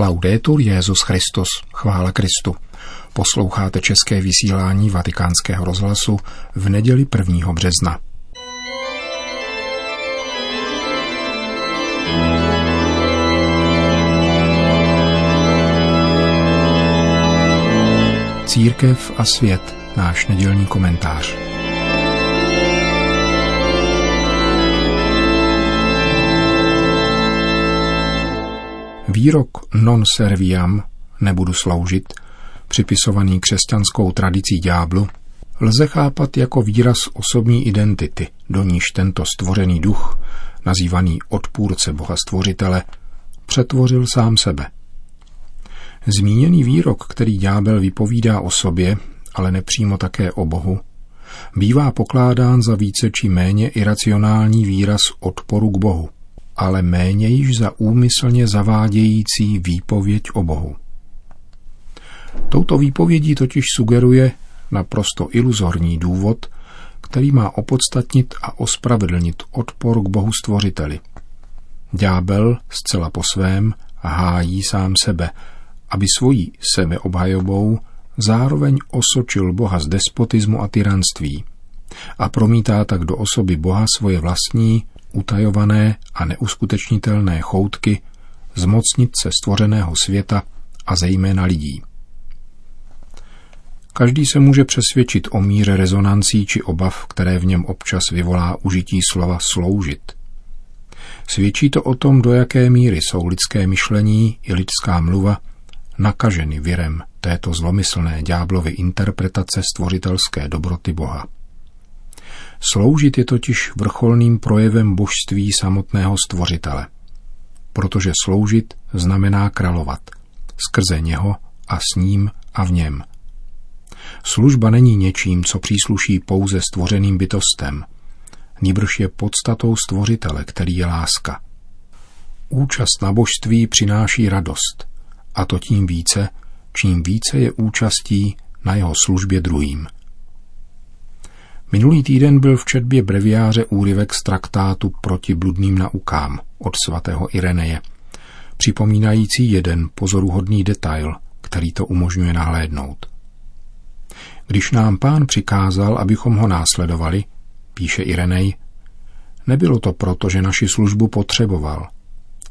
Laudetur Jezus Christus, chvála Kristu. Posloucháte české vysílání Vatikánského rozhlasu v neděli 1. března. Církev a svět, náš nedělní komentář. Výrok non serviam, nebudu sloužit, připisovaný křesťanskou tradicí ďáblu, lze chápat jako výraz osobní identity, do níž tento stvořený duch, nazývaný odpůrce Boha stvořitele, přetvořil sám sebe. Zmíněný výrok, který ďábel vypovídá o sobě, ale nepřímo také o Bohu, bývá pokládán za více či méně iracionální výraz odporu k Bohu – ale méně již za úmyslně zavádějící výpověď o Bohu. Touto výpovědí totiž sugeruje naprosto iluzorní důvod, který má opodstatnit a ospravedlnit odpor k Bohu stvořiteli. Ďábel zcela po svém hájí sám sebe, aby svojí sebeobhajobou zároveň osočil Boha z despotismu a tyranství a promítá tak do osoby Boha svoje vlastní utajované a neuskutečnitelné choutky zmocnit se stvořeného světa a zejména lidí. Každý se může přesvědčit o míře rezonancí či obav, které v něm občas vyvolá užití slova sloužit. Svědčí to o tom, do jaké míry jsou lidské myšlení i lidská mluva nakaženy virem této zlomyslné ďáblovy interpretace stvořitelské dobroty Boha. Sloužit je totiž vrcholným projevem božství samotného stvořitele. Protože sloužit znamená královat. Skrze něho a s ním a v něm. Služba není něčím, co přísluší pouze stvořeným bytostem. Nýbrž je podstatou stvořitele, který je láska. Účast na božství přináší radost, a to tím více, čím více je účastí na jeho službě druhým – Minulý týden byl v četbě breviáře úryvek z traktátu proti bludným naukám od svatého Ireneje, připomínající jeden pozoruhodný detail, který to umožňuje nahlédnout. Když nám pán přikázal, abychom ho následovali, píše Irenej, nebylo to proto, že naši službu potřeboval,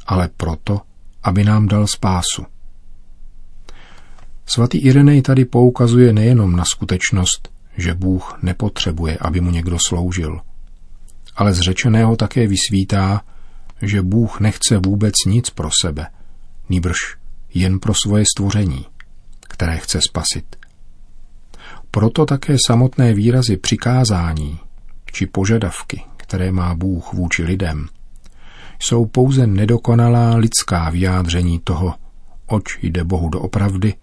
ale proto, aby nám dal spásu. Svatý Irenej tady poukazuje nejenom na skutečnost, že Bůh nepotřebuje, aby mu někdo sloužil. Ale z řečeného také vysvítá, že Bůh nechce vůbec nic pro sebe, nýbrž jen pro svoje stvoření, které chce spasit. Proto také samotné výrazy přikázání či požadavky, které má Bůh vůči lidem, jsou pouze nedokonalá lidská vyjádření toho, oč jde Bohu doopravdy,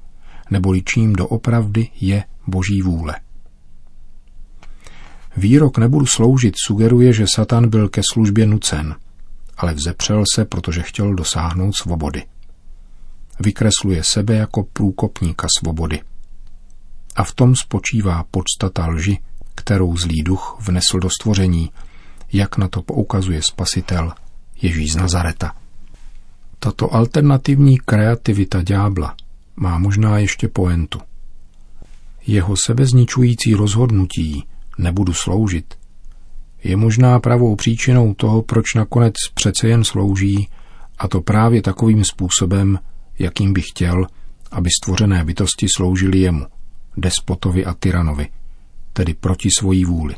neboli čím doopravdy je Boží vůle. Výrok nebudu sloužit sugeruje, že Satan byl ke službě nucen, ale vzepřel se, protože chtěl dosáhnout svobody. Vykresluje sebe jako průkopníka svobody. A v tom spočívá podstata lži, kterou zlý duch vnesl do stvoření, jak na to poukazuje spasitel Ježíš z Nazareta. Tato alternativní kreativita ďábla má možná ještě poentu. Jeho sebezničující rozhodnutí nebudu sloužit, je možná pravou příčinou toho, proč nakonec přece jen slouží, a to právě takovým způsobem, jakým by chtěl, aby stvořené bytosti sloužily jemu, despotovi a tyranovi, tedy proti svojí vůli.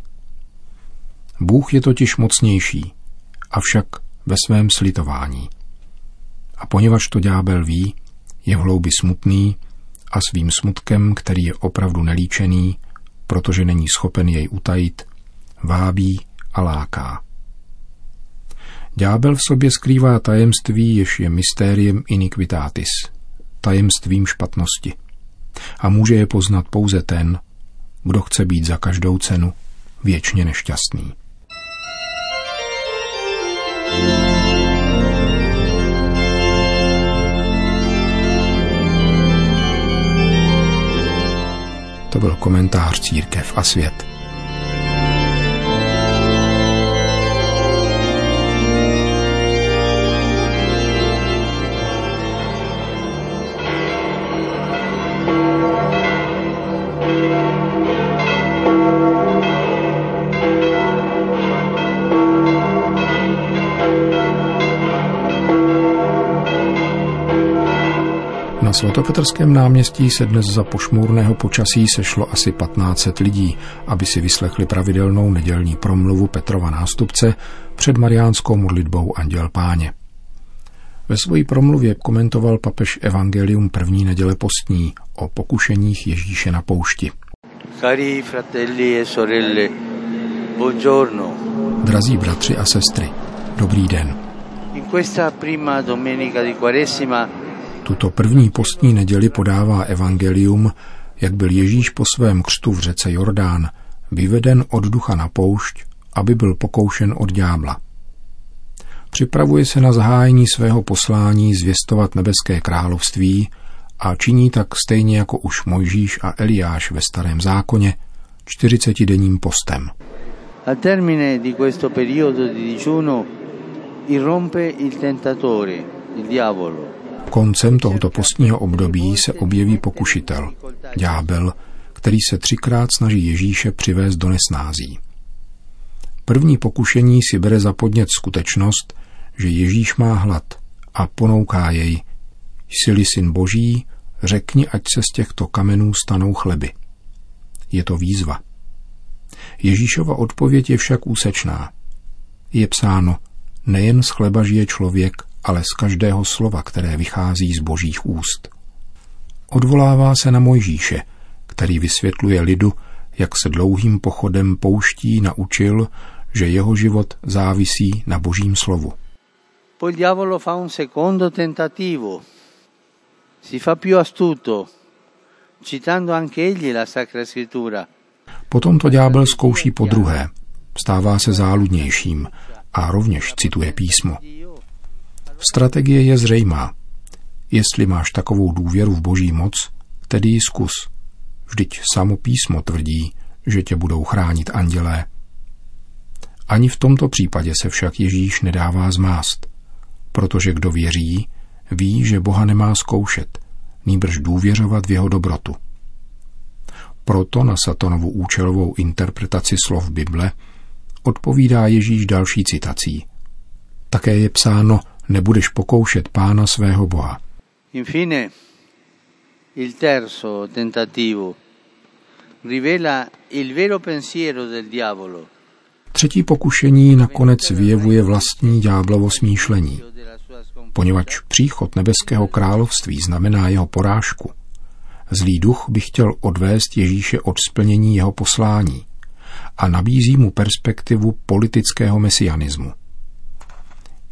Bůh je totiž mocnější, avšak ve svém slitování. A poněvadž to ďábel ví, je v hloubi smutný a svým smutkem, který je opravdu nelíčený, protože není schopen jej utajit, vábí a láká. Ďábel v sobě skrývá tajemství, jež je mystériem iniquitatis, tajemstvím špatnosti. A může je poznat pouze ten, kdo chce být za každou cenu věčně nešťastný. To byl komentář Církev a svět. Na svatopetrském náměstí se dnes za pošmůrného počasí sešlo asi 1500 lidí, aby si vyslechli pravidelnou nedělní promluvu Petrova nástupce před mariánskou modlitbou Anděl Páně. Ve své promluvě komentoval papež Evangelium první neděle postní o pokušeních Ježíše na poušti. Cari fratelli e sorelle, buongiorno. Drazí bratři a sestry, dobrý den. In questa prima domenica di Quaresima tuto první postní neděli podává evangelium, jak byl Ježíš po svém křtu v řece Jordán vyveden od ducha na poušť, aby byl pokoušen od ďábla. Připravuje se na zahájení svého poslání zvěstovat nebeské království a činí tak stejně jako už Mojžíš a Eliáš ve starém zákoně, 40-denním postem. Al termine di questo periodo di digiuno irrompe il tentatore, il diavolo. Koncem tohoto postního období se objeví pokušitel, ďábel, který se třikrát snaží Ježíše přivést do nesnází. První pokušení si bere za podnět skutečnost, že Ježíš má hlad a ponouká jej. Jsi-li syn boží, řekni, ať se z těchto kamenů stanou chleby. Je to výzva. Ježíšova odpověď je však úsečná. Je psáno, nejen z chleba žije člověk, ale z každého slova, které vychází z božích úst. Odvolává se na Mojžíše, který vysvětluje lidu, jak se dlouhým pochodem pouští naučil, že jeho život závisí na božím slovu. Poi il diavolo fa un secondo tentativo. Si fa più astuto, citando anche egli la Sacra Scrittura. Potom to ďábel zkouší po druhé. Stává se záludnějším a rovněž cituje písmo. Strategie je zřejmá. Jestli máš takovou důvěru v boží moc, tedy ji zkus. Vždyť samo písmo tvrdí, že tě budou chránit andělé. Ani v tomto případě se však Ježíš nedává zmást, protože kdo věří, ví, že Boha nemá zkoušet, nýbrž důvěřovat v jeho dobrotu. Proto na Satonovu účelovou interpretaci slov Bible odpovídá Ježíš další citací. Také je psáno, nebudeš pokoušet pána svého Boha. Infine, il terzo tentativo rivela il vero pensiero del diavolo. Třetí pokušení nakonec vyjevuje vlastní ďáblovo smýšlení. Poněvadž příchod nebeského království znamená jeho porážku, zlý duch by chtěl odvést Ježíše od splnění jeho poslání a nabízí mu perspektivu politického mesianismu.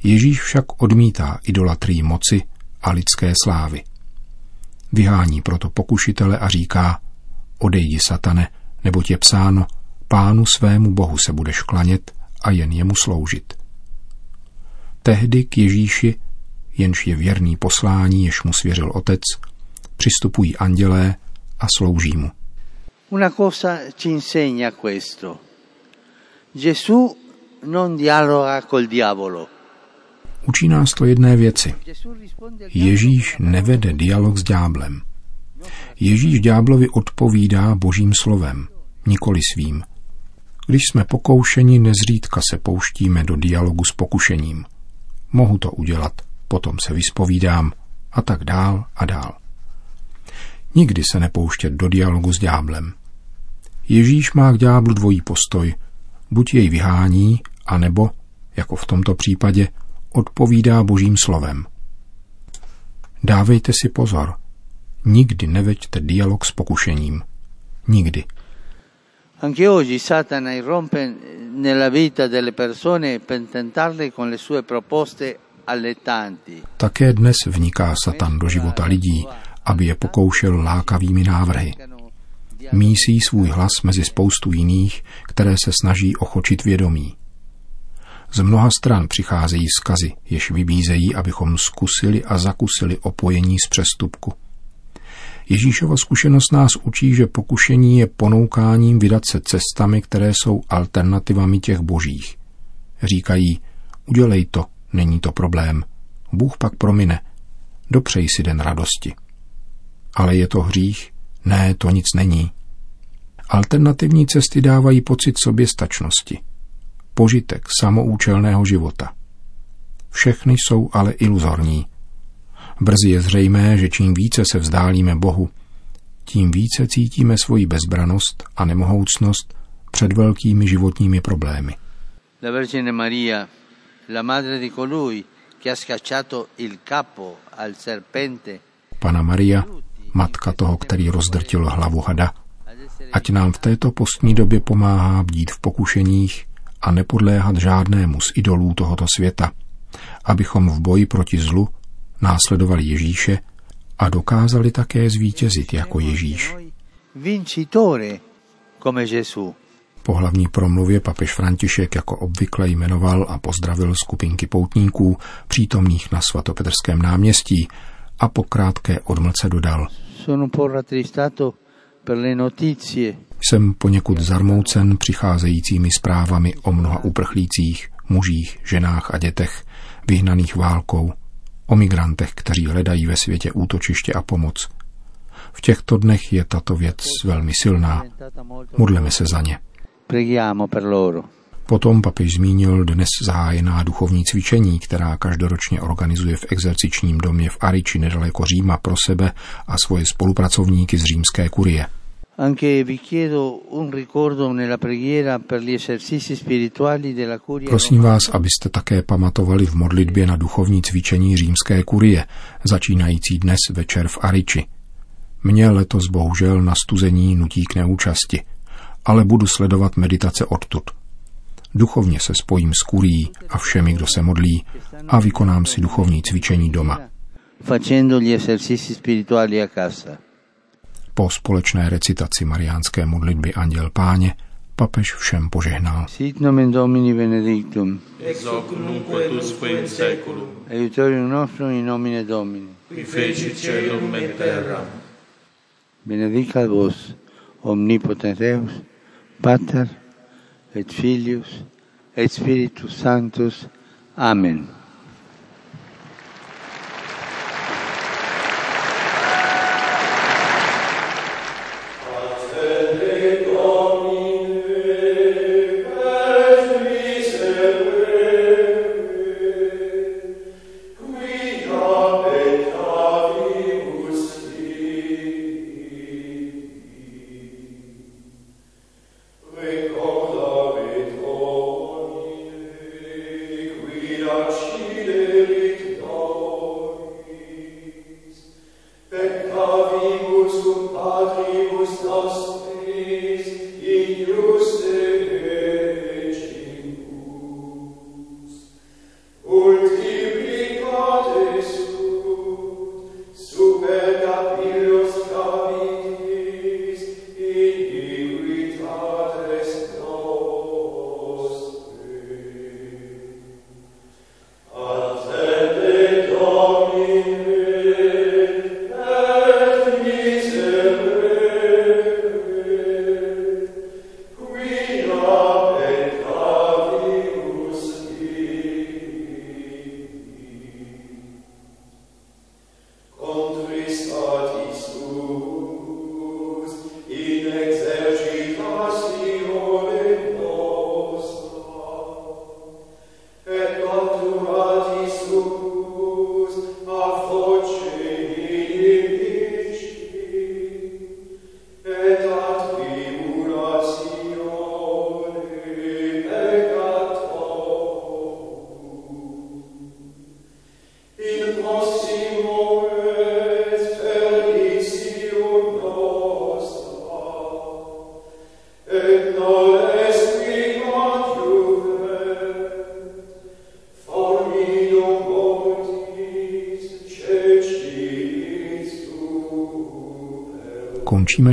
Ježíš však odmítá idolatrii moci a lidské slávy. Vyhání proto pokušitele a říká, odejdi satane, nebo je psáno, pánu svému bohu se budeš klanět a jen jemu sloužit. Tehdy k Ježíši, jenž je věrný poslání, jež mu svěřil otec, přistupují andělé a slouží mu. Una cosa ci insegna questo. Gesù non dialoga col diavolo. Učí nás to jedné věci. Ježíš nevede dialog s ďáblem. Ježíš ďáblovi odpovídá božím slovem, nikoli svým. Když jsme pokoušeni, nezřídka se pouštíme do dialogu s pokušením. Mohu to udělat, potom se vyspovídám a tak dál a dál. Nikdy se nepouštět do dialogu s ďáblem. Ježíš má k ďáblu dvojí postoj. Buď jej vyhání, anebo, jako v tomto případě, odpovídá božím slovem. Dávejte si pozor. Nikdy neveďte dialog s pokušením. Nikdy. Anche oggi Satana irrompe nella vita delle persone per tentarle con le sue proposte allettanti. Také dnes vniká Satan do života lidí, aby je pokoušel lákavými návrhy. Mísí svůj hlas mezi spoustu jiných, které se snaží ochočit vědomí. Z mnoha stran přicházejí skazy, jež vybízejí, abychom zkusili a zakusili opojení z přestupku. Ježíšova zkušenost nás učí, že pokušení je ponoukáním vydat se cestami, které jsou alternativami těch božích. Říkají, udělej to, není to problém. Bůh pak promine. Dopřej si den radosti. Ale je to hřích? Ne, to nic není. Alternativní cesty dávají pocit soběstačnosti požitek samoučelného života. Všechny jsou ale iluzorní. Brzy je zřejmé, že čím více se vzdálíme Bohu, tím více cítíme svoji bezbranost a nemohoucnost před velkými životními problémy. La Vergine Maria, la madre di colui che ha scacciato il capo al serpente, Pana Maria, matka toho, který rozdrtil hlavu hada, ať nám v této postní době pomáhá bdít v pokušeních a nepodléhat žádnému z idolů tohoto světa, abychom v boji proti zlu následovali Ježíše a dokázali také zvítězit jako Ježíš. Po hlavní promluvě papež František jako obvykle jmenoval a pozdravil skupinky poutníků přítomných na svatopetrském náměstí a po krátké odmlce dodal. Sono un po' rattristato per le notizie Jsem poněkud zarmoucen přicházejícími zprávami o mnoha uprchlících, mužích, ženách a dětech, vyhnaných válkou, o migrantech, kteří hledají ve světě útočiště a pomoc. V těchto dnech je tato věc velmi silná. Modleme se za ně. Preghiamo per loro. Potom papež zmínil dnes zahájená duchovní cvičení, která každoročně organizuje v exercičním domě v Ariči nedaleko Říma pro sebe a svoje spolupracovníky z římské kurie. Prosím vás, abyste také pamatovali v modlitbě na duchovní cvičení římské kurie, začínající dnes večer v Ariči. Mě letos bohužel na stuzení nutí k neúčasti, ale budu sledovat meditace odtud. Duchovně se spojím s kurií a všemi, kdo se modlí a vykonám si duchovní cvičení doma. facendo gli esercizi spirituali a casa. Po společné recitaci mariánské modlitby Anděl Páně papež všem požehnal. Sit nomen Domini benedictum, ex hoc nunc et usque in seculum, aiutorium nostrum in nomine Domini. qui feci celum et terra. Benedicat vos, omnipotens Deus, Pater et Filius et Spiritus Sanctus. Amen. faith